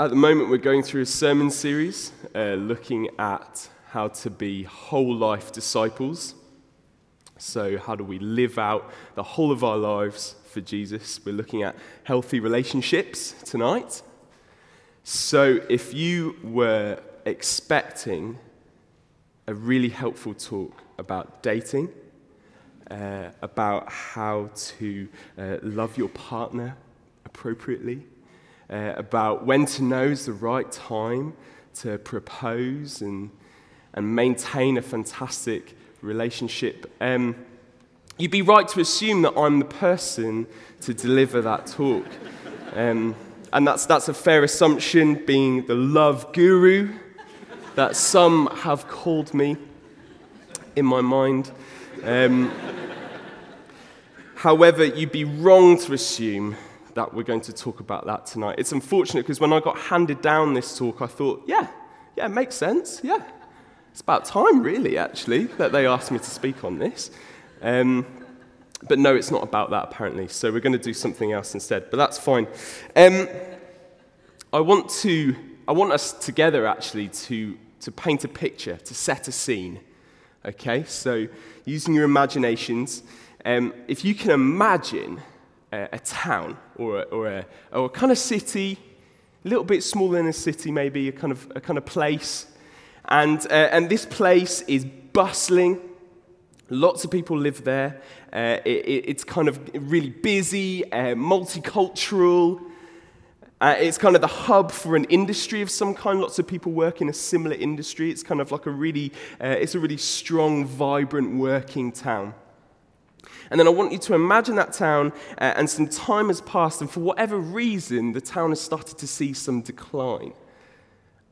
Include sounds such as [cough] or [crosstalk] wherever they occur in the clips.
At the moment, we're going through a sermon series uh, looking at how to be whole life disciples. So, how do we live out the whole of our lives for Jesus? We're looking at healthy relationships tonight. So, if you were expecting a really helpful talk about dating, uh, about how to uh, love your partner appropriately, uh, about when to know is the right time to propose and, and maintain a fantastic relationship. Um, you'd be right to assume that I'm the person to deliver that talk. Um, and that's, that's a fair assumption, being the love guru that some have called me in my mind. Um, however, you'd be wrong to assume that we're going to talk about that tonight. It's unfortunate because when I got handed down this talk, I thought, yeah, yeah, it makes sense. Yeah. It's about time, really, actually, that they asked me to speak on this. Um, but no, it's not about that, apparently. So we're going to do something else instead. But that's fine. Um, I, want to, I want us together, actually, to, to paint a picture, to set a scene. Okay? So using your imaginations, um, if you can imagine a, a town or a, or, a, or a kind of city, a little bit smaller than a city, maybe, a kind of, a kind of place. And, uh, and this place is bustling. Lots of people live there. Uh, it, it's kind of really busy, uh, multicultural. Uh, it's kind of the hub for an industry of some kind. Lots of people work in a similar industry. It's kind of like a really, uh, it's a really strong, vibrant working town. And then I want you to imagine that town, uh, and some time has passed, and for whatever reason, the town has started to see some decline.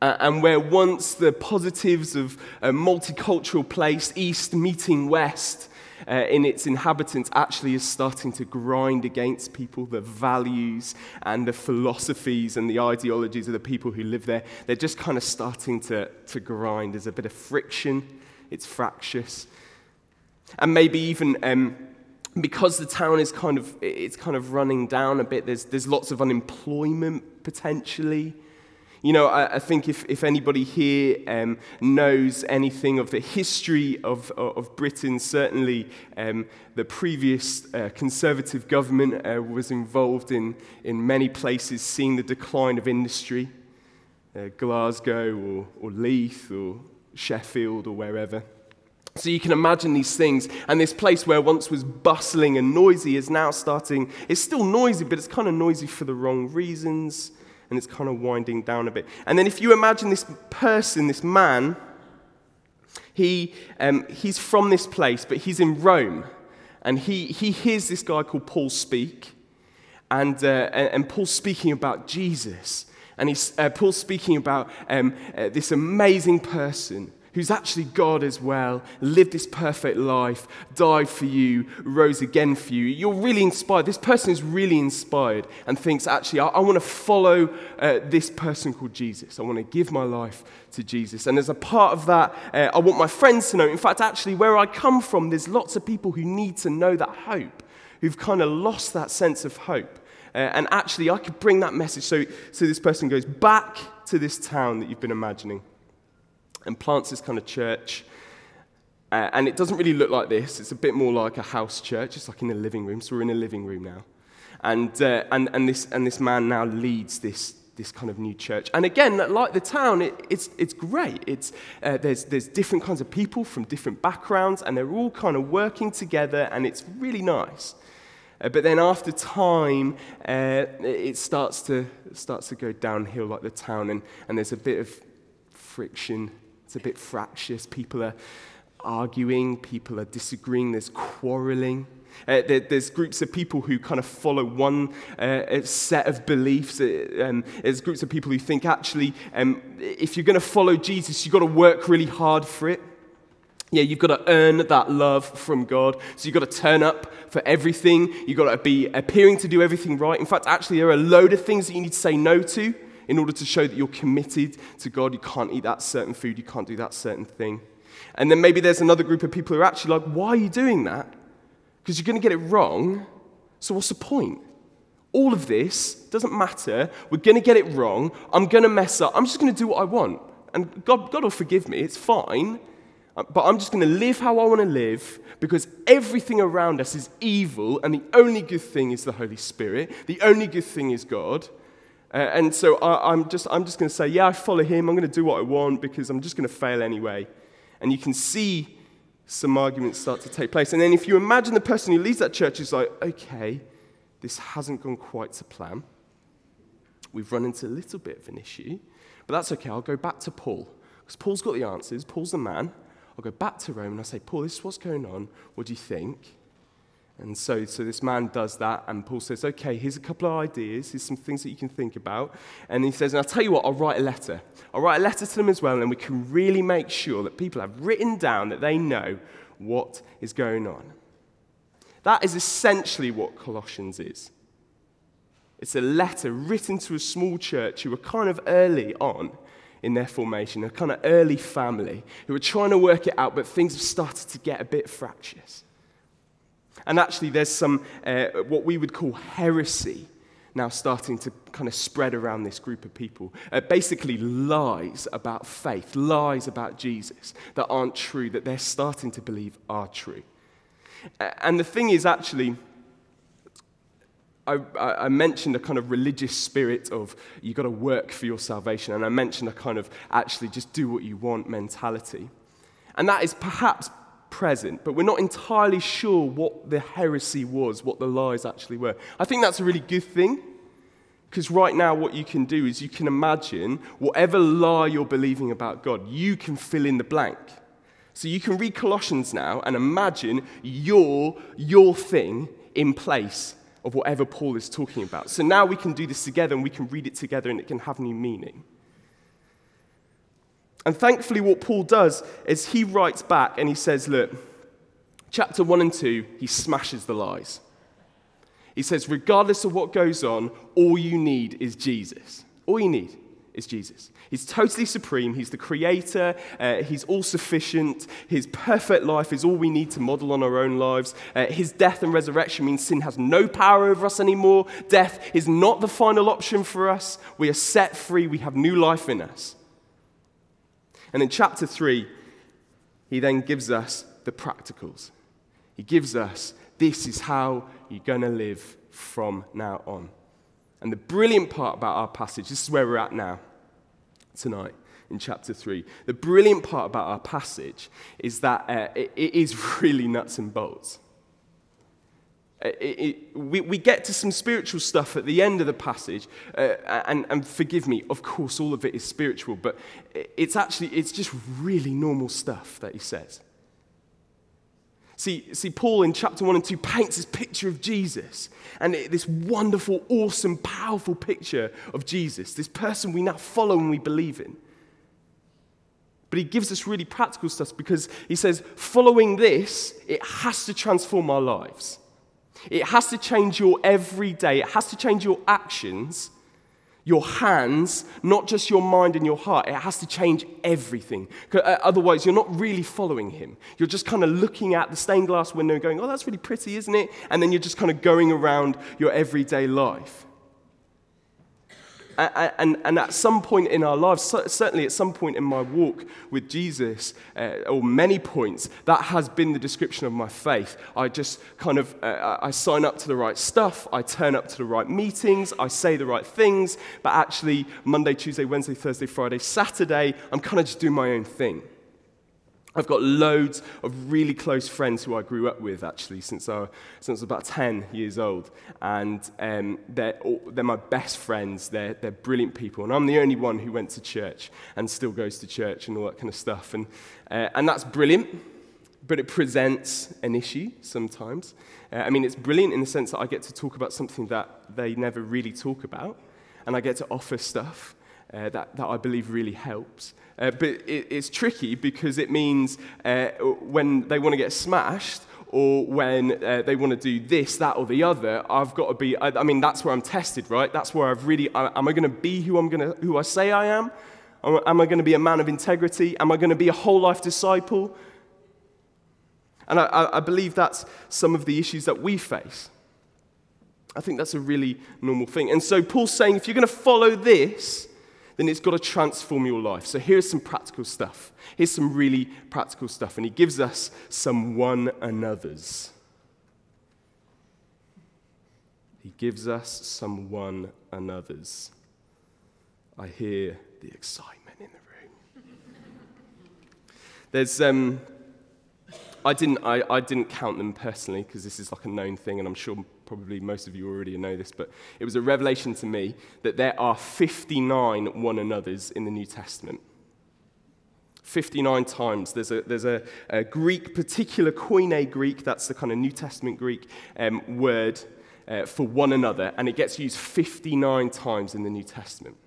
Uh, and where once the positives of a multicultural place, East meeting West, uh, in its inhabitants actually is starting to grind against people, the values and the philosophies and the ideologies of the people who live there. They're just kind of starting to, to grind. There's a bit of friction, it's fractious. And maybe even um, because the town is kind of, it's kind of running down a bit, there's, there's lots of unemployment potentially. You know, I, I think if, if anybody here um, knows anything of the history of, of Britain, certainly um, the previous uh, Conservative government uh, was involved in, in many places seeing the decline of industry, uh, Glasgow or, or Leith or Sheffield or wherever. So you can imagine these things, and this place where once was bustling and noisy is now starting, it's still noisy, but it's kind of noisy for the wrong reasons, and it's kind of winding down a bit. And then if you imagine this person, this man, he, um, he's from this place, but he's in Rome, and he, he hears this guy called Paul speak, and, uh, and Paul's speaking about Jesus. And he's, uh, Paul's speaking about um, uh, this amazing person who's actually God as well, lived this perfect life, died for you, rose again for you. You're really inspired. This person is really inspired and thinks, actually, I, I want to follow uh, this person called Jesus. I want to give my life to Jesus. And as a part of that, uh, I want my friends to know. In fact, actually, where I come from, there's lots of people who need to know that hope, who've kind of lost that sense of hope. Uh, and actually, I could bring that message. So, so this person goes back to this town that you've been imagining and plants this kind of church. Uh, and it doesn't really look like this. It's a bit more like a house church. It's like in a living room. So we're in a living room now. And, uh, and, and, this, and this man now leads this, this kind of new church. And again, like the town, it, it's, it's great. It's, uh, there's, there's different kinds of people from different backgrounds, and they're all kind of working together, and it's really nice. Uh, but then after time, uh, it starts to, starts to go downhill like the town, and, and there's a bit of friction it's a bit fractious. People are arguing, people are disagreeing, there's quarreling. Uh, there, there's groups of people who kind of follow one uh, set of beliefs. Uh, um, there's groups of people who think actually, um, if you're going to follow Jesus, you've got to work really hard for it. Yeah, you've got to earn that love from God. So you've got to turn up for everything. You've got to be appearing to do everything right. In fact, actually, there are a load of things that you need to say no to in order to show that you're committed to God. You can't eat that certain food, you can't do that certain thing. And then maybe there's another group of people who are actually like, why are you doing that? Because you're going to get it wrong. So what's the point? All of this doesn't matter. We're going to get it wrong. I'm going to mess up. I'm just going to do what I want. And God, God will forgive me. It's fine. Uh, but I'm just going to live how I want to live because everything around us is evil, and the only good thing is the Holy Spirit. The only good thing is God. Uh, and so I, am just, I'm just going to say, yeah, I follow him. I'm going to do what I want because I'm just going to fail anyway. And you can see some arguments start to take place. And then if you imagine the person who leads that church is like, okay, this hasn't gone quite to plan. We've run into a little bit of an issue, but that's okay. I'll go back to Paul because Paul's got the answers. Paul's the man. I'll go back to Rome and I say, Paul, this is what's going on. What do you think? And so, so this man does that, and Paul says, Okay, here's a couple of ideas, here's some things that you can think about. And he says, And I'll tell you what, I'll write a letter. I'll write a letter to them as well, and we can really make sure that people have written down that they know what is going on. That is essentially what Colossians is. It's a letter written to a small church who were kind of early on in their formation, a kind of early family who were trying to work it out, but things have started to get a bit fractious. And actually, there's some, uh, what we would call heresy now starting to kind of spread around this group of people. Uh, basically, lies about faith, lies about Jesus that aren't true, that they're starting to believe are true. Uh, and the thing is, actually, I, I, mentioned a kind of religious spirit of you've got to work for your salvation, and I mentioned a kind of actually just do what you want mentality. And that is perhaps present, but we're not entirely sure what the heresy was, what the lies actually were. I think that's a really good thing. Because right now, what you can do is you can imagine whatever lie you're believing about God, you can fill in the blank. So you can read Colossians now and imagine your, your thing in place of whatever Paul is talking about. So now we can do this together and we can read it together and it can have new meaning. And thankfully, what Paul does is he writes back and he says, Look, chapter 1 and 2, he smashes the lies. He says, regardless of what goes on, all you need is Jesus. All you need is Jesus. He's totally supreme. He's the creator. Uh, he's all sufficient. His perfect life is all we need to model on our own lives. Uh, his death and resurrection means sin has no power over us anymore. Death is not the final option for us. We are set free. We have new life in us. And in chapter 3, he then gives us the practicals. He gives us this is how you're going to live from now on. And the brilliant part about our passage, this is where we're at now, tonight, in chapter 3. The brilliant part about our passage is that uh, it, it is [laughs] really nuts and bolts. It, it, we, we, get to some spiritual stuff at the end of the passage, uh, and, and, forgive me, of course, all of it is spiritual, but it's actually, it's just really normal stuff that he says. See, see, Paul in chapter 1 and 2 paints this picture of Jesus, and it, this wonderful, awesome, powerful picture of Jesus, this person we now follow and we believe in. But he gives us really practical stuff because he says, following this, it has to transform our lives. It has to change your everyday, it has to change your actions, your hands, not just your mind and your heart. It has to change everything. Uh, otherwise, you're not really following him. You're just kind of looking at the stained glass window going, oh, that's really pretty, isn't it? And then you're just kind of going around your everyday life and, and at some point in our lives, certainly at some point in my walk with Jesus, uh, or many points, that has been the description of my faith. I just kind of, uh, I sign up to the right stuff, I turn up to the right meetings, I say the right things, but actually, Monday, Tuesday, Wednesday, Thursday, Friday, Saturday, I'm kind of just doing my own thing. I've got loads of really close friends who I grew up with actually since I, since I was about 10 years old. And um, they're, all, they're my best friends. They're, they're brilliant people. And I'm the only one who went to church and still goes to church and all that kind of stuff. And, uh, and that's brilliant, but it presents an issue sometimes. Uh, I mean, it's brilliant in the sense that I get to talk about something that they never really talk about. And I get to offer stuff uh, that, that I believe really helps. Uh, but it, it's tricky because it means uh, when they want to get smashed, or when uh, they want to do this, that, or the other, I've got to be. I, I mean, that's where I'm tested, right? That's where I've really. am I going to be who I'm to, who I say I am? Am I going to be a man of integrity? Am I going to be a whole life disciple? And I, I believe that's some of the issues that we face. I think that's a really normal thing. And so Paul's saying if you're going to follow this, then it's got to transform your life. So here's some practical stuff. Here's some really practical stuff. And he gives us some one another's. He gives us some one another's. I hear the excitement in the room. [laughs] There's, um, I didn't, I, I didn't count them personally because this is like a known thing, and I'm sure probably most of you already know this, but it was a revelation to me that there are 59 one another's in the New Testament. 59 times. There's a, there's a, a Greek, particular koine Greek, that's the kind of New Testament Greek um, word uh, for one another, and it gets used 59 times in the New Testament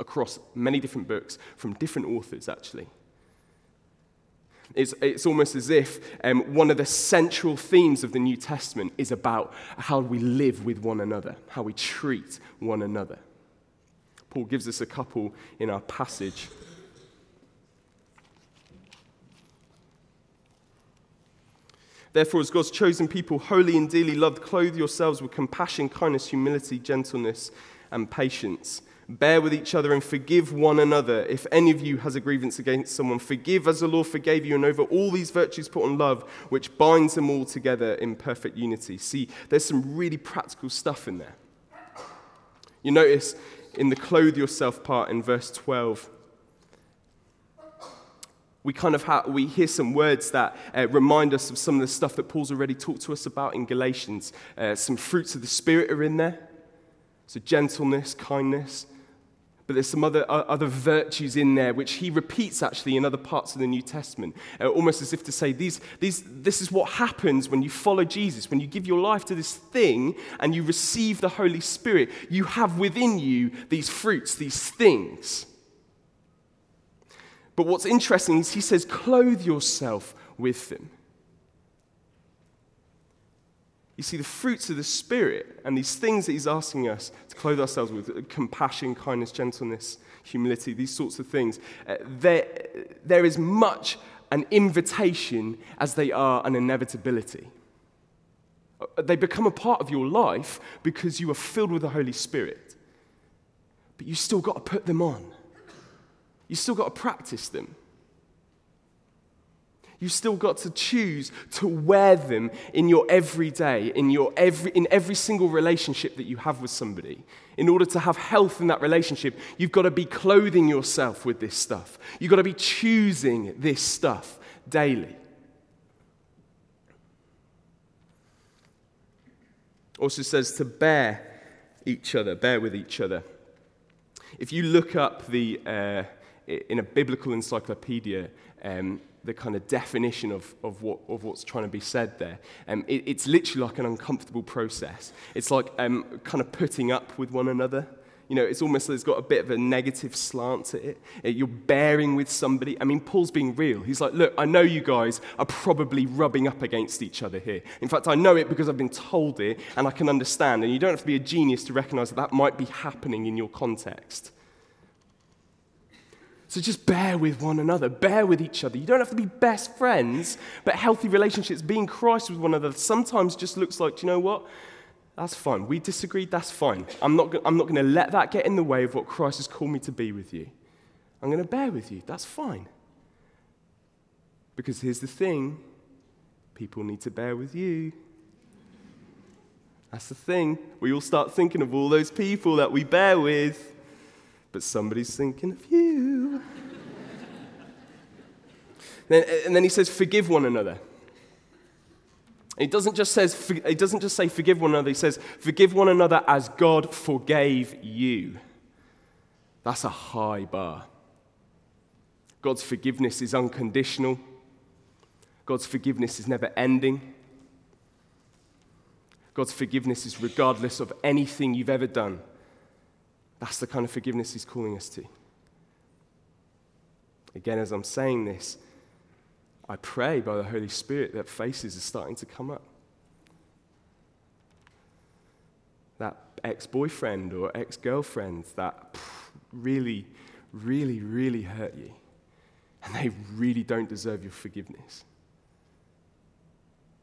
across many different books from different authors, actually. It's, it's almost as if um, one of the central themes of the New Testament is about how we live with one another, how we treat one another. Paul gives us a couple in our passage. Therefore, as God's chosen people, holy and dearly loved, clothe yourselves with compassion, kindness, humility, gentleness, and patience. Bear with each other and forgive one another. If any of you has a grievance against someone, forgive as the Lord forgave you. And over all these virtues, put on love, which binds them all together in perfect unity. See, there's some really practical stuff in there. You notice in the clothe yourself part in verse 12, we kind of have, we hear some words that uh, remind us of some of the stuff that Paul's already talked to us about in Galatians. Uh, some fruits of the Spirit are in there. So gentleness, kindness. But there's some other, uh, other virtues in there which he repeats actually in other parts of the New Testament, uh, almost as if to say, these, these, This is what happens when you follow Jesus, when you give your life to this thing and you receive the Holy Spirit. You have within you these fruits, these things. But what's interesting is he says, clothe yourself with them. You see, the fruits of the Spirit and these things that he's asking us to clothe ourselves with compassion, kindness, gentleness, humility, these sorts of things uh, there, there is much an invitation as they are an inevitability. Uh, they become a part of your life because you are filled with the Holy Spirit. But you still got to put them on. You still got to practice them. You still got to choose to wear them in your everyday, in, your every, in every single relationship that you have with somebody. In order to have health in that relationship, you've got to be clothing yourself with this stuff. You've got to be choosing this stuff daily. Also says to bear each other, bear with each other. If you look up the, uh, in a biblical encyclopedia, um, the kind of definition of, of, what, of what's trying to be said there. Um, it, it's literally like an uncomfortable process. It's like um, kind of putting up with one another. You know, it's almost like it's got a bit of a negative slant to it. Uh, you're bearing with somebody. I mean, Paul's being real. He's like, look, I know you guys are probably rubbing up against each other here. In fact, I know it because I've been told it and I can understand. And you don't have to be a genius to recognize that that might be happening in your context. So just bear with one another, bear with each other. You don't have to be best friends, but healthy relationships, being Christ with one another, sometimes just looks like, you know what? That's fine. We disagreed, that's fine. I'm not, I'm not going to let that get in the way of what Christ has called me to be with you. I'm going to bear with you, that's fine. Because here's the thing people need to bear with you. That's the thing. We all start thinking of all those people that we bear with but somebody's thinking of you. then, and then he says, forgive one another. He doesn't just says he doesn't just say forgive one another. He says forgive one another as God forgave you. That's a high bar. God's forgiveness is unconditional. God's forgiveness is never ending. God's forgiveness is regardless of anything you've ever done. That's the kind of forgiveness he's calling us to. Again, as I'm saying this, I pray by the Holy Spirit that faces are starting to come up. That ex boyfriend or ex girlfriend that really, really, really hurt you, and they really don't deserve your forgiveness.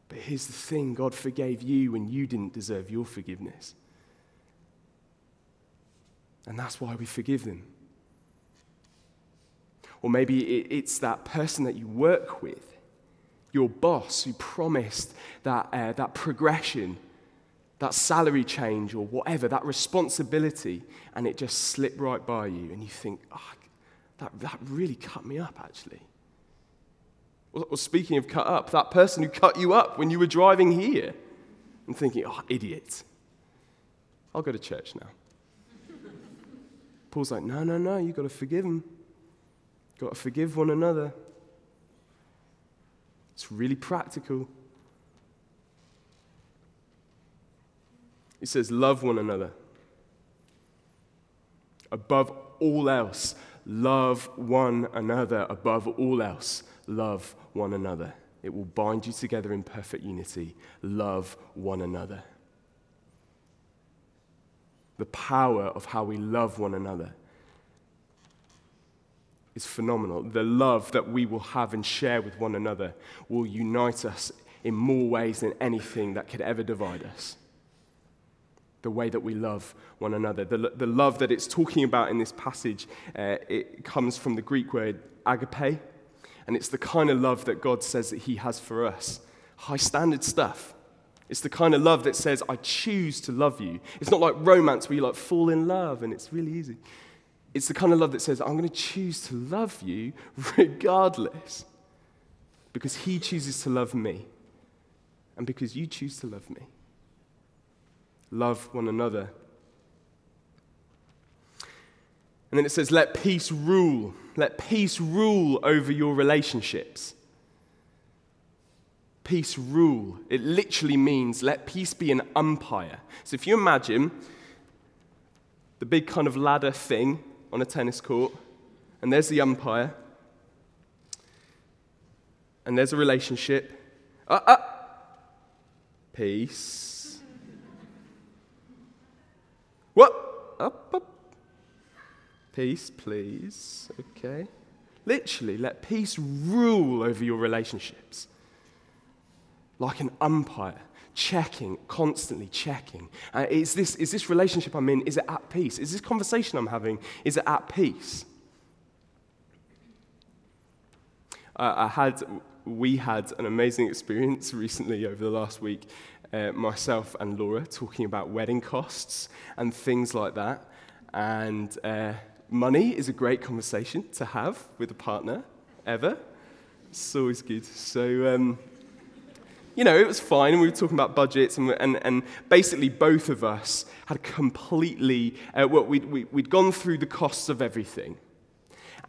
But here's the thing God forgave you when you didn't deserve your forgiveness. And that's why we forgive them. Or maybe it's that person that you work with, your boss who promised that, uh, that progression, that salary change, or whatever, that responsibility, and it just slipped right by you, and you think, oh, that, that really cut me up, actually. Or, speaking of cut up, that person who cut you up when you were driving here, and thinking, oh, idiot. I'll go to church now. Paul's like, no, no, no, you've got to forgive them. Got to forgive one another. It's really practical. He says, Love one another. Above all else, love one another. Above all else, love one another. It will bind you together in perfect unity. Love one another. The power of how we love one another is phenomenal. The love that we will have and share with one another will unite us in more ways than anything that could ever divide us. The way that we love one another. The, the love that it's talking about in this passage, uh, it comes from the Greek word agape, and it's the kind of love that God says that He has for us. High standard stuff. It's the kind of love that says, I choose to love you. It's not like romance where you like fall in love and it's really easy. It's the kind of love that says, I'm going to choose to love you regardless because he chooses to love me and because you choose to love me. Love one another. And then it says, let peace rule. Let peace rule over your relationships. Peace rule. It literally means let peace be an umpire. So if you imagine the big kind of ladder thing on a tennis court, and there's the umpire, and there's a relationship. Uh, uh, peace. What? Up, up. Peace, please. Okay. Literally, let peace rule over your relationships. Like an umpire checking, constantly checking. Uh, is, this, is this relationship I'm in, is it at peace? Is this conversation I'm having, is it at peace? Uh, I had, we had an amazing experience recently over the last week, uh, myself and Laura talking about wedding costs and things like that. And uh, money is a great conversation to have with a partner, ever. It's always good. So, um, you know, it was fine. We were talking about budgets, and, and, and basically, both of us had completely, uh, well, we'd, we, had gone through the costs of everything.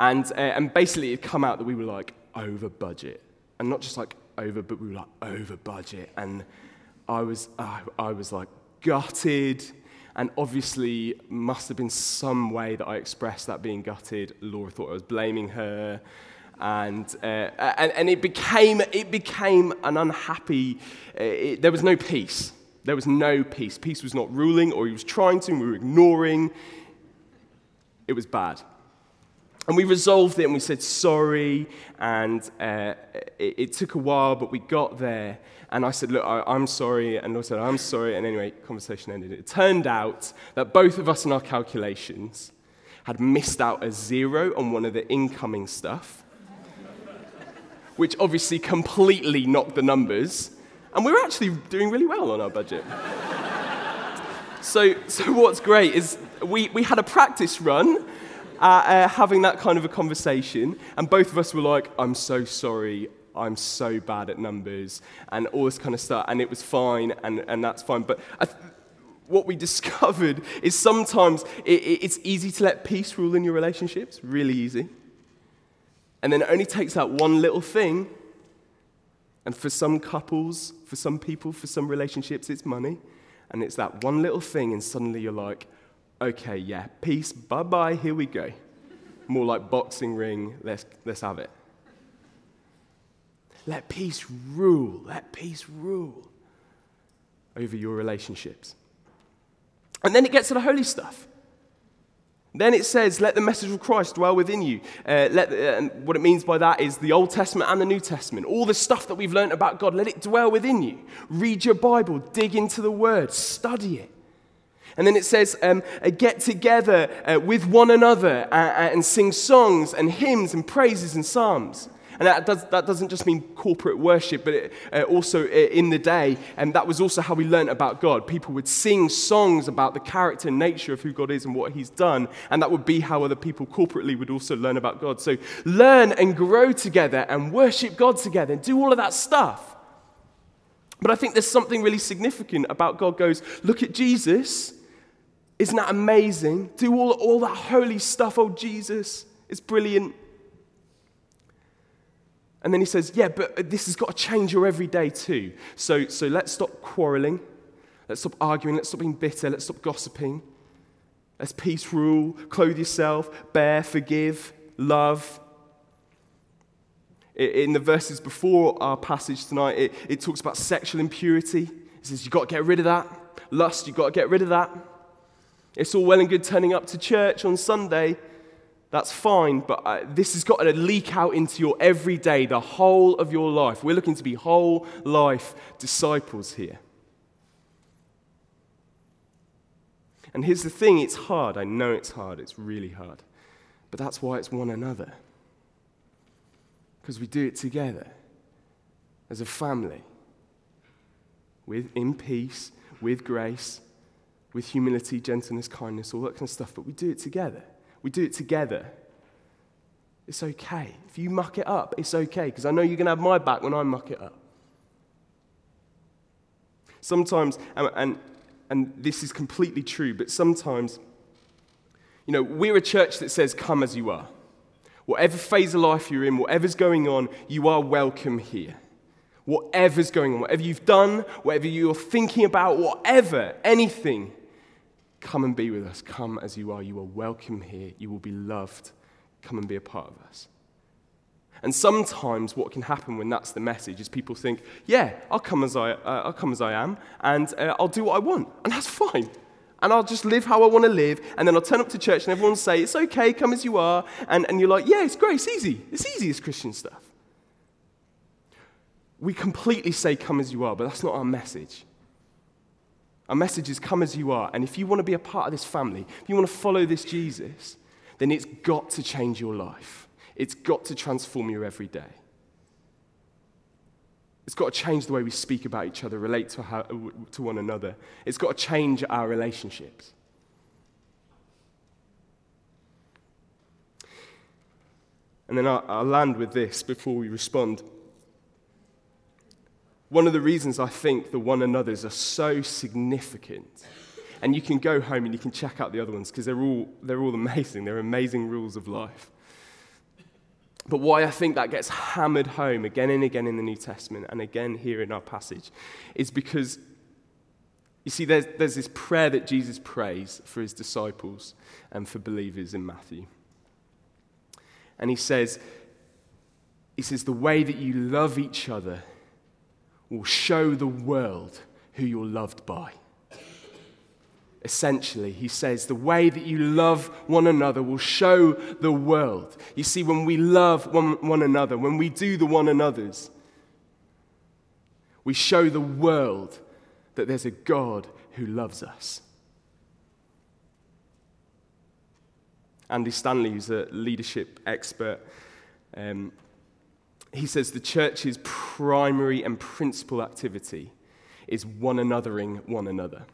And, uh, and basically, it come out that we were like over budget. And not just like over, but we were like over budget. And I was, uh, I was like gutted. And obviously, must have been some way that I expressed that being gutted. Laura thought I was blaming her and, uh, and, and it, became, it became an unhappy, uh, it, there was no peace. There was no peace. Peace was not ruling, or he was trying to, and we were ignoring. It was bad. And we resolved it and we said sorry, and uh, it, it, took a while, but we got there. And I said, Look, I, am sorry. And I said, I'm sorry. And anyway, conversation ended. It turned out that both of us in our calculations had missed out a zero on one of the incoming stuff which obviously completely knocked the numbers. And we were actually doing really well on our budget. [laughs] so, so what's great is we, we had a practice run uh, uh, having that kind of a conversation, and both of us were like, I'm so sorry, I'm so bad at numbers, and all this kind of stuff, and it was fine, and, and that's fine. But th- what we [laughs] discovered is sometimes it, it, it's easy to let peace rule in your relationships, really easy. And then it only takes that one little thing. And for some couples, for some people, for some relationships, it's money. And it's that one little thing, and suddenly you're like, okay, yeah, peace, bye bye, here we go. More like boxing ring, let's, let's have it. Let peace rule, let peace rule over your relationships. And then it gets to the holy stuff. Then it says, let the message of Christ dwell within you. Uh, let, uh, and what it means by that is the Old Testament and the New Testament. All the stuff that we've learned about God, let it dwell within you. Read your Bible, dig into the Word, study it. And then it says, um, uh, get together uh, with one another uh, and sing songs and hymns and praises and psalms. And that, does, that doesn't just mean corporate worship, but it, uh, also uh, in the day. And that was also how we learned about God. People would sing songs about the character and nature of who God is and what He's done. And that would be how other people corporately would also learn about God. So learn and grow together and worship God together and do all of that stuff. But I think there's something really significant about God goes, look at Jesus. Isn't that amazing? Do all, all that holy stuff, oh Jesus. It's brilliant. And then he says, Yeah, but this has got to change your everyday too. So, so let's stop quarreling. Let's stop arguing. Let's stop being bitter. Let's stop gossiping. Let's peace rule. Clothe yourself. Bear, forgive, love. In the verses before our passage tonight, it, it talks about sexual impurity. It says, You've got to get rid of that. Lust, you've got to get rid of that. It's all well and good turning up to church on Sunday, that's fine, but uh, this has got to leak out into your everyday, the whole of your life. We're looking to be whole life disciples here. And here's the thing it's hard. I know it's hard. It's really hard. But that's why it's one another. Because we do it together as a family, with, in peace, with grace, with humility, gentleness, kindness, all that kind of stuff. But we do it together. We do it together. It's okay. If you muck it up, it's okay, because I know you're going to have my back when I muck it up. Sometimes, and, and, and this is completely true, but sometimes, you know, we're a church that says, come as you are. Whatever phase of life you're in, whatever's going on, you are welcome here. Whatever's going on, whatever you've done, whatever you're thinking about, whatever, anything, Come and be with us. Come as you are. You are welcome here. You will be loved. Come and be a part of us. And sometimes what can happen when that's the message is people think, yeah, I'll come as I, uh, I'll come as I am, and uh, I'll do what I want, and that's fine. And I'll just live how I want to live, and then I'll turn up to church and everyone will say, it's okay, come as you are, and, and you're like, yeah, it's great, it's easy. It's easy, it's Christian stuff. We completely say, come as you are, but that's not our message. Our message is come as you are. And if you want to be a part of this family, if you want to follow this Jesus, then it's got to change your life. It's got to transform you every day. It's got to change the way we speak about each other, relate to, how, to one another. It's got to change our relationships. And then I'll, I'll land with this before we respond. One of the reasons I think the one another's are so significant, and you can go home and you can check out the other ones because they're all, they're all amazing. They're amazing rules of life. But why I think that gets hammered home again and again in the New Testament and again here in our passage is because, you see, there's, there's this prayer that Jesus prays for his disciples and for believers in Matthew. And he says, he says, the way that you love each other will show the world who you're loved by. Essentially, he says, the way that you love one another will show the world. You see, when we love one, one another, when we do the one another's, we show the world that there's a God who loves us. Andy Stanley, who's a leadership expert, um, he says the church's primary and principal activity is one anothering one another.